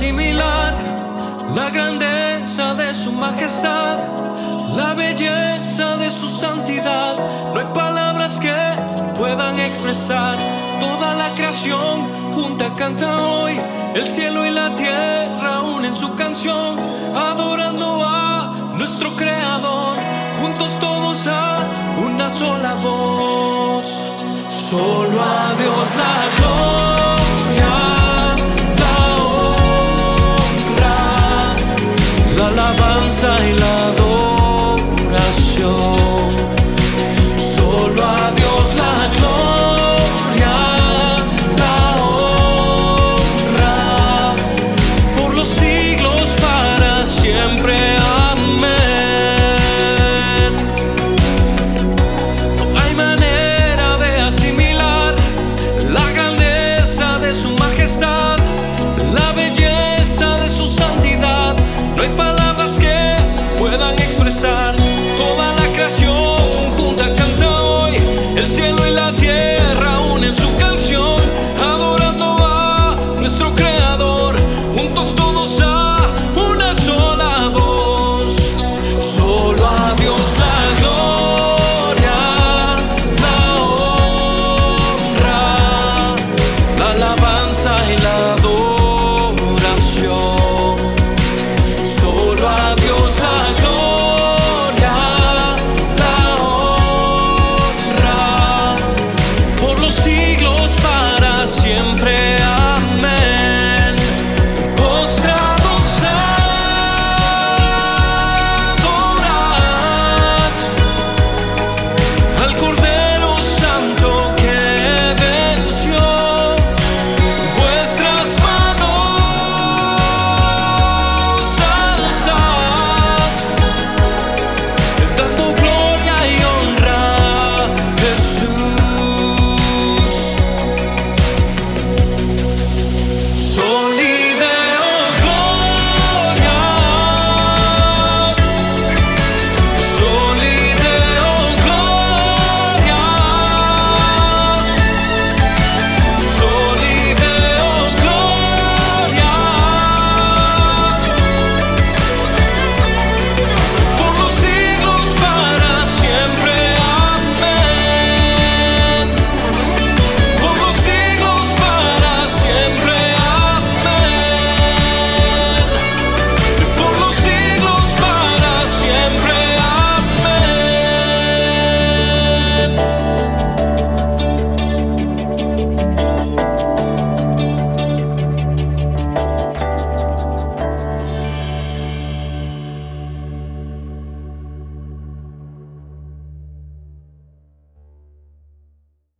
la grandeza de su majestad, la belleza de su santidad. No hay palabras que puedan expresar toda la creación junta canta hoy. El cielo y la tierra unen su canción, adorando a nuestro creador. Juntos todos a una sola voz. Solo a Dios la. Dios la